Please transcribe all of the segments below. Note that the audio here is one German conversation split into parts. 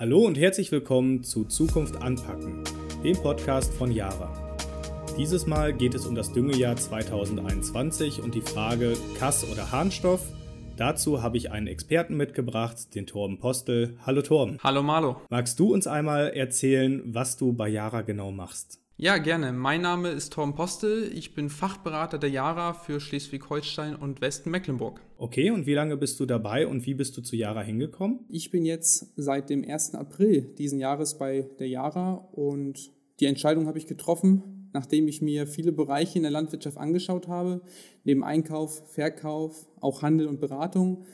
Hallo und herzlich willkommen zu Zukunft anpacken, dem Podcast von Yara. Dieses Mal geht es um das Düngejahr 2021 und die Frage Kass oder Harnstoff. Dazu habe ich einen Experten mitgebracht, den Torben Postel. Hallo Torben. Hallo Marlo. Magst du uns einmal erzählen, was du bei Yara genau machst? Ja, gerne. Mein Name ist Torben Postel. Ich bin Fachberater der Yara für Schleswig-Holstein und Westen-Mecklenburg. Okay, und wie lange bist du dabei und wie bist du zu Yara hingekommen? Ich bin jetzt seit dem 1. April diesen Jahres bei der Yara und die Entscheidung habe ich getroffen, nachdem ich mir viele Bereiche in der Landwirtschaft angeschaut habe, neben Einkauf, Verkauf, auch Handel und Beratung.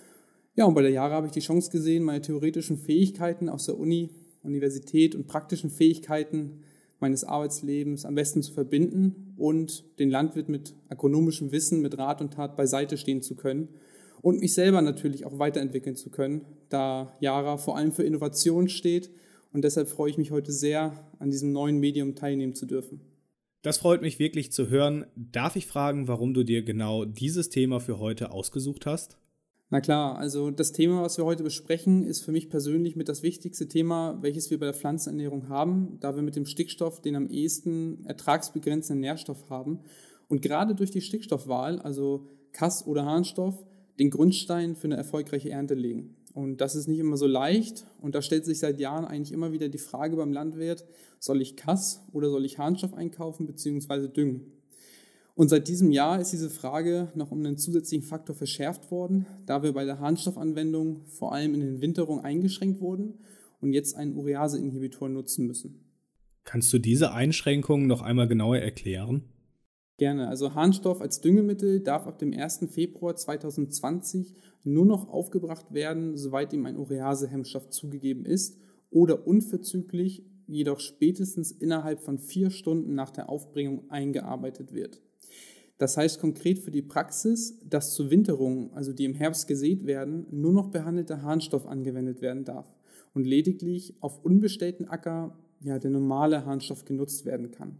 Ja, und bei der Yara habe ich die Chance gesehen, meine theoretischen Fähigkeiten aus der Uni, Universität und praktischen Fähigkeiten meines Arbeitslebens am besten zu verbinden und den Landwirt mit ökonomischem Wissen, mit Rat und Tat beiseite stehen zu können und mich selber natürlich auch weiterentwickeln zu können, da Yara vor allem für Innovation steht und deshalb freue ich mich heute sehr, an diesem neuen Medium teilnehmen zu dürfen. Das freut mich wirklich zu hören. Darf ich fragen, warum du dir genau dieses Thema für heute ausgesucht hast? Na klar, also das Thema, was wir heute besprechen, ist für mich persönlich mit das wichtigste Thema, welches wir bei der Pflanzenernährung haben, da wir mit dem Stickstoff den am ehesten ertragsbegrenzenden Nährstoff haben und gerade durch die Stickstoffwahl, also Kass- oder Harnstoff, den Grundstein für eine erfolgreiche Ernte legen. Und das ist nicht immer so leicht. Und da stellt sich seit Jahren eigentlich immer wieder die Frage beim Landwirt, soll ich Kass oder soll ich Harnstoff einkaufen bzw. düngen? Und seit diesem Jahr ist diese Frage noch um einen zusätzlichen Faktor verschärft worden, da wir bei der Harnstoffanwendung vor allem in den Winterungen eingeschränkt wurden und jetzt einen Urease-Inhibitor nutzen müssen. Kannst du diese Einschränkungen noch einmal genauer erklären? Gerne. Also Harnstoff als Düngemittel darf ab dem 1. Februar 2020 nur noch aufgebracht werden, soweit ihm ein Ureasehemmstoff zugegeben ist oder unverzüglich, jedoch spätestens innerhalb von vier Stunden nach der Aufbringung eingearbeitet wird. Das heißt konkret für die Praxis, dass zur Winterung, also die im Herbst gesät werden, nur noch behandelter Harnstoff angewendet werden darf und lediglich auf unbestellten Acker ja, der normale Harnstoff genutzt werden kann.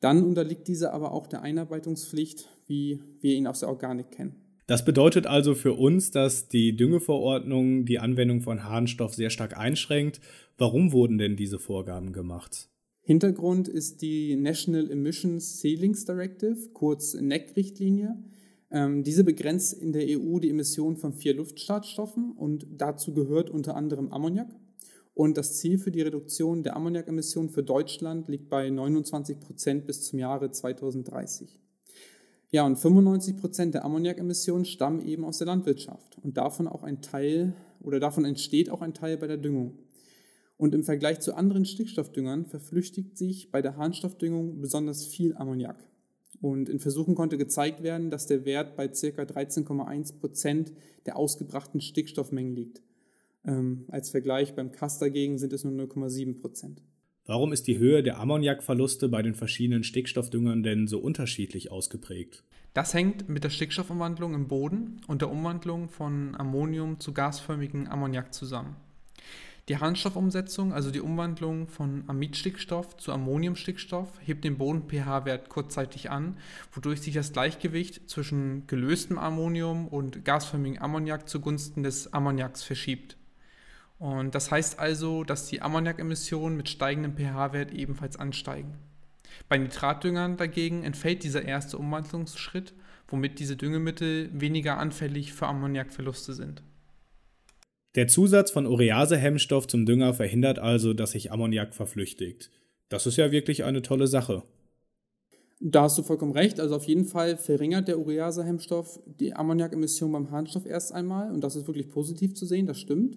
Dann unterliegt dieser aber auch der Einarbeitungspflicht, wie wir ihn aus der Organik kennen. Das bedeutet also für uns, dass die Düngeverordnung die Anwendung von Harnstoff sehr stark einschränkt. Warum wurden denn diese Vorgaben gemacht? Hintergrund ist die National Emissions Ceilings Directive, kurz NEC-Richtlinie. Ähm, diese begrenzt in der EU die Emissionen von vier Luftschadstoffen und dazu gehört unter anderem Ammoniak. Und das Ziel für die Reduktion der Ammoniakemissionen für Deutschland liegt bei 29 Prozent bis zum Jahre 2030. Ja, und 95 Prozent der Ammoniakemissionen stammen eben aus der Landwirtschaft und davon auch ein Teil oder davon entsteht auch ein Teil bei der Düngung. Und im Vergleich zu anderen Stickstoffdüngern verflüchtigt sich bei der Harnstoffdüngung besonders viel Ammoniak. Und in Versuchen konnte gezeigt werden, dass der Wert bei ca. 13,1 Prozent der ausgebrachten Stickstoffmengen liegt. Ähm, als Vergleich beim Kass dagegen sind es nur 0,7 Prozent. Warum ist die Höhe der Ammoniakverluste bei den verschiedenen Stickstoffdüngern denn so unterschiedlich ausgeprägt? Das hängt mit der Stickstoffumwandlung im Boden und der Umwandlung von Ammonium zu gasförmigen Ammoniak zusammen. Die Harnstoffumsetzung, also die Umwandlung von Amidstickstoff zu Ammoniumstickstoff, hebt den Boden-pH-Wert kurzzeitig an, wodurch sich das Gleichgewicht zwischen gelöstem Ammonium und gasförmigem Ammoniak zugunsten des Ammoniaks verschiebt. Und das heißt also, dass die Ammoniakemissionen mit steigendem pH-Wert ebenfalls ansteigen. Bei Nitratdüngern dagegen entfällt dieser erste Umwandlungsschritt, womit diese Düngemittel weniger anfällig für Ammoniakverluste sind. Der Zusatz von Ureasehemmstoff zum Dünger verhindert also, dass sich Ammoniak verflüchtigt. Das ist ja wirklich eine tolle Sache. Da hast du vollkommen recht. Also auf jeden Fall verringert der Ureasehemmstoff die Ammoniakemission beim Harnstoff erst einmal und das ist wirklich positiv zu sehen, das stimmt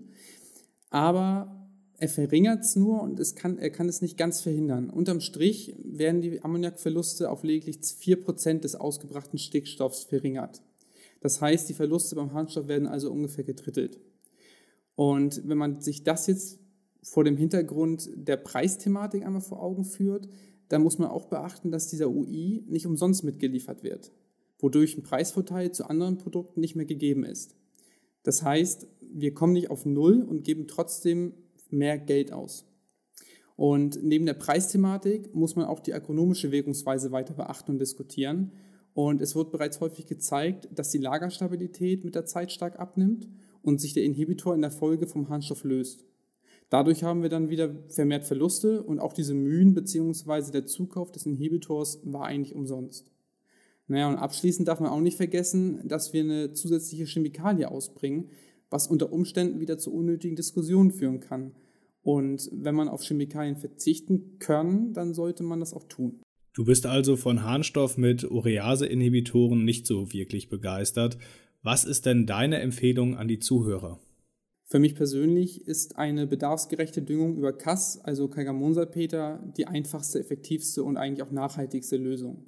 aber er verringert es nur und es kann, er kann es nicht ganz verhindern. Unterm Strich werden die Ammoniakverluste auf lediglich 4% des ausgebrachten Stickstoffs verringert. Das heißt, die Verluste beim Harnstoff werden also ungefähr gedrittelt. Und wenn man sich das jetzt vor dem Hintergrund der Preisthematik einmal vor Augen führt, dann muss man auch beachten, dass dieser UI nicht umsonst mitgeliefert wird, wodurch ein Preisvorteil zu anderen Produkten nicht mehr gegeben ist. Das heißt, wir kommen nicht auf Null und geben trotzdem mehr Geld aus. Und neben der Preisthematik muss man auch die ökonomische Wirkungsweise weiter beachten und diskutieren. Und es wird bereits häufig gezeigt, dass die Lagerstabilität mit der Zeit stark abnimmt und sich der Inhibitor in der Folge vom Harnstoff löst. Dadurch haben wir dann wieder vermehrt Verluste und auch diese Mühen bzw. der Zukauf des Inhibitors war eigentlich umsonst. Naja, und abschließend darf man auch nicht vergessen, dass wir eine zusätzliche Chemikalie ausbringen, was unter Umständen wieder zu unnötigen Diskussionen führen kann. Und wenn man auf Chemikalien verzichten kann, dann sollte man das auch tun. Du bist also von Harnstoff mit Urease-Inhibitoren nicht so wirklich begeistert. Was ist denn deine Empfehlung an die Zuhörer? Für mich persönlich ist eine bedarfsgerechte Düngung über Kass, also Kalgamonsalpeter, die einfachste, effektivste und eigentlich auch nachhaltigste Lösung.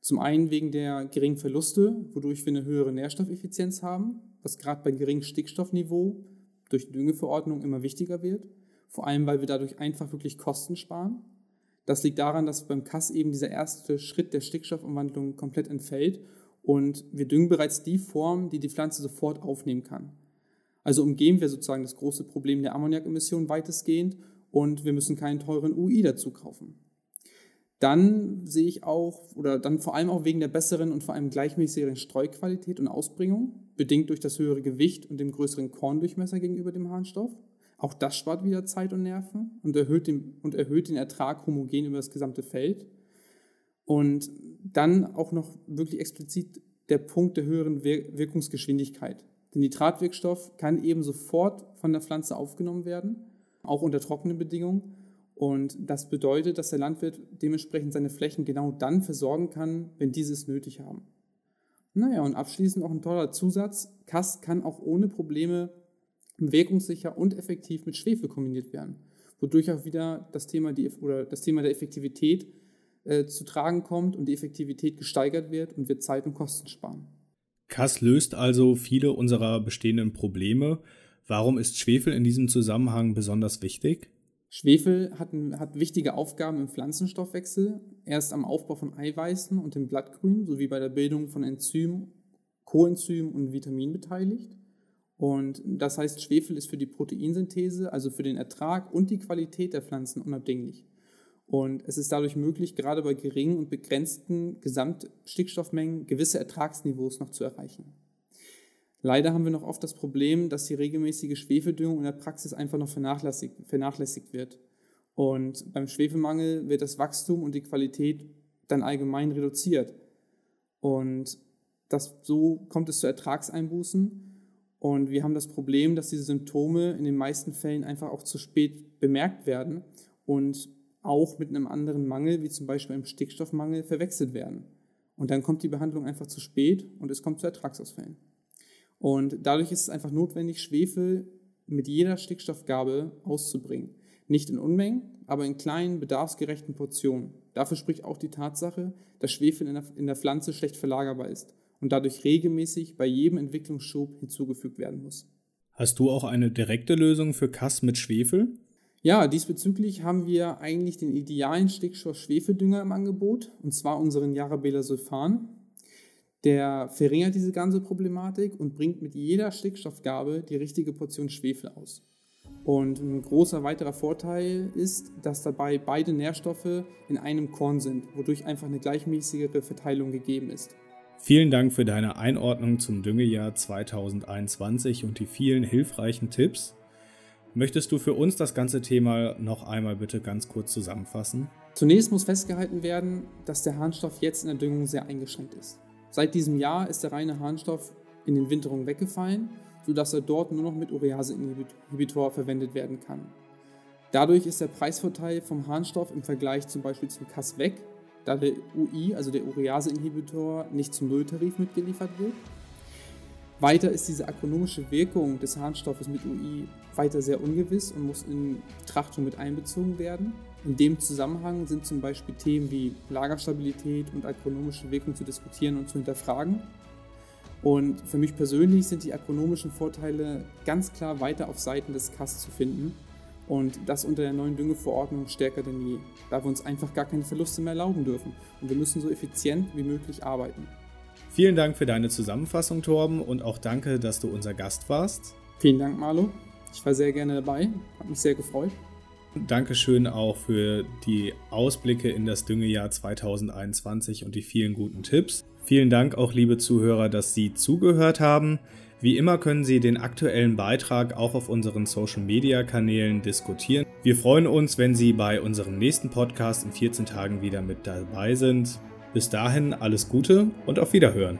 Zum einen wegen der geringen Verluste, wodurch wir eine höhere Nährstoffeffizienz haben, was gerade bei geringem Stickstoffniveau durch die Düngeverordnung immer wichtiger wird. Vor allem, weil wir dadurch einfach wirklich Kosten sparen. Das liegt daran, dass beim Kass eben dieser erste Schritt der Stickstoffumwandlung komplett entfällt und wir düngen bereits die Form, die die Pflanze sofort aufnehmen kann. Also umgehen wir sozusagen das große Problem der Ammoniakemissionen weitestgehend und wir müssen keinen teuren UI dazu kaufen. Dann sehe ich auch, oder dann vor allem auch wegen der besseren und vor allem gleichmäßigeren Streuqualität und Ausbringung, bedingt durch das höhere Gewicht und dem größeren Korndurchmesser gegenüber dem Harnstoff. Auch das spart wieder Zeit und Nerven und erhöht den, und erhöht den Ertrag homogen über das gesamte Feld. Und dann auch noch wirklich explizit der Punkt der höheren Wirkungsgeschwindigkeit. Der Nitratwirkstoff kann eben sofort von der Pflanze aufgenommen werden, auch unter trockenen Bedingungen. Und das bedeutet, dass der Landwirt dementsprechend seine Flächen genau dann versorgen kann, wenn diese es nötig haben. Naja, und abschließend auch ein toller Zusatz. Kast kann auch ohne Probleme wirkungssicher und effektiv mit Schwefel kombiniert werden, wodurch auch wieder das Thema, die, oder das Thema der Effektivität äh, zu tragen kommt und die Effektivität gesteigert wird und wir Zeit und Kosten sparen. Kass löst also viele unserer bestehenden Probleme. Warum ist Schwefel in diesem Zusammenhang besonders wichtig? Schwefel hat, hat, wichtige Aufgaben im Pflanzenstoffwechsel. Er ist am Aufbau von Eiweißen und dem Blattgrün sowie bei der Bildung von Enzymen, Coenzymen und Vitaminen beteiligt. Und das heißt, Schwefel ist für die Proteinsynthese, also für den Ertrag und die Qualität der Pflanzen unabdinglich. Und es ist dadurch möglich, gerade bei geringen und begrenzten Gesamtstickstoffmengen gewisse Ertragsniveaus noch zu erreichen. Leider haben wir noch oft das Problem, dass die regelmäßige Schwefeldüngung in der Praxis einfach noch vernachlässigt, vernachlässigt wird. Und beim Schwefelmangel wird das Wachstum und die Qualität dann allgemein reduziert. Und das, so kommt es zu Ertragseinbußen. Und wir haben das Problem, dass diese Symptome in den meisten Fällen einfach auch zu spät bemerkt werden und auch mit einem anderen Mangel, wie zum Beispiel einem Stickstoffmangel, verwechselt werden. Und dann kommt die Behandlung einfach zu spät und es kommt zu Ertragsausfällen. Und dadurch ist es einfach notwendig, Schwefel mit jeder Stickstoffgabe auszubringen. Nicht in Unmengen, aber in kleinen, bedarfsgerechten Portionen. Dafür spricht auch die Tatsache, dass Schwefel in der, in der Pflanze schlecht verlagerbar ist und dadurch regelmäßig bei jedem Entwicklungsschub hinzugefügt werden muss. Hast du auch eine direkte Lösung für Kass mit Schwefel? Ja, diesbezüglich haben wir eigentlich den idealen Stickstoff-Schwefeldünger im Angebot, und zwar unseren Jarabela Sulfan. Der verringert diese ganze Problematik und bringt mit jeder Stickstoffgabe die richtige Portion Schwefel aus. Und ein großer weiterer Vorteil ist, dass dabei beide Nährstoffe in einem Korn sind, wodurch einfach eine gleichmäßigere Verteilung gegeben ist. Vielen Dank für deine Einordnung zum Düngejahr 2021 und die vielen hilfreichen Tipps. Möchtest du für uns das ganze Thema noch einmal bitte ganz kurz zusammenfassen? Zunächst muss festgehalten werden, dass der Harnstoff jetzt in der Düngung sehr eingeschränkt ist. Seit diesem Jahr ist der reine Harnstoff in den Winterungen weggefallen, sodass er dort nur noch mit Urease-Inhibitor verwendet werden kann. Dadurch ist der Preisvorteil vom Harnstoff im Vergleich zum Beispiel zum Kass weg, da der UI, also der Urease-Inhibitor, nicht zum Nulltarif mitgeliefert wird weiter ist diese agronomische Wirkung des Harnstoffes mit UI weiter sehr ungewiss und muss in Betrachtung mit einbezogen werden. In dem Zusammenhang sind zum Beispiel Themen wie Lagerstabilität und agronomische Wirkung zu diskutieren und zu hinterfragen. Und für mich persönlich sind die agronomischen Vorteile ganz klar weiter auf Seiten des KAS zu finden und das unter der neuen Düngeverordnung stärker denn je, da wir uns einfach gar keine Verluste mehr erlauben dürfen und wir müssen so effizient wie möglich arbeiten. Vielen Dank für deine Zusammenfassung, Torben, und auch danke, dass du unser Gast warst. Vielen Dank, Marlo. Ich war sehr gerne dabei, hat mich sehr gefreut. Dankeschön auch für die Ausblicke in das Düngejahr 2021 und die vielen guten Tipps. Vielen Dank auch, liebe Zuhörer, dass Sie zugehört haben. Wie immer können Sie den aktuellen Beitrag auch auf unseren Social-Media-Kanälen diskutieren. Wir freuen uns, wenn Sie bei unserem nächsten Podcast in 14 Tagen wieder mit dabei sind. Bis dahin alles Gute und auf Wiederhören.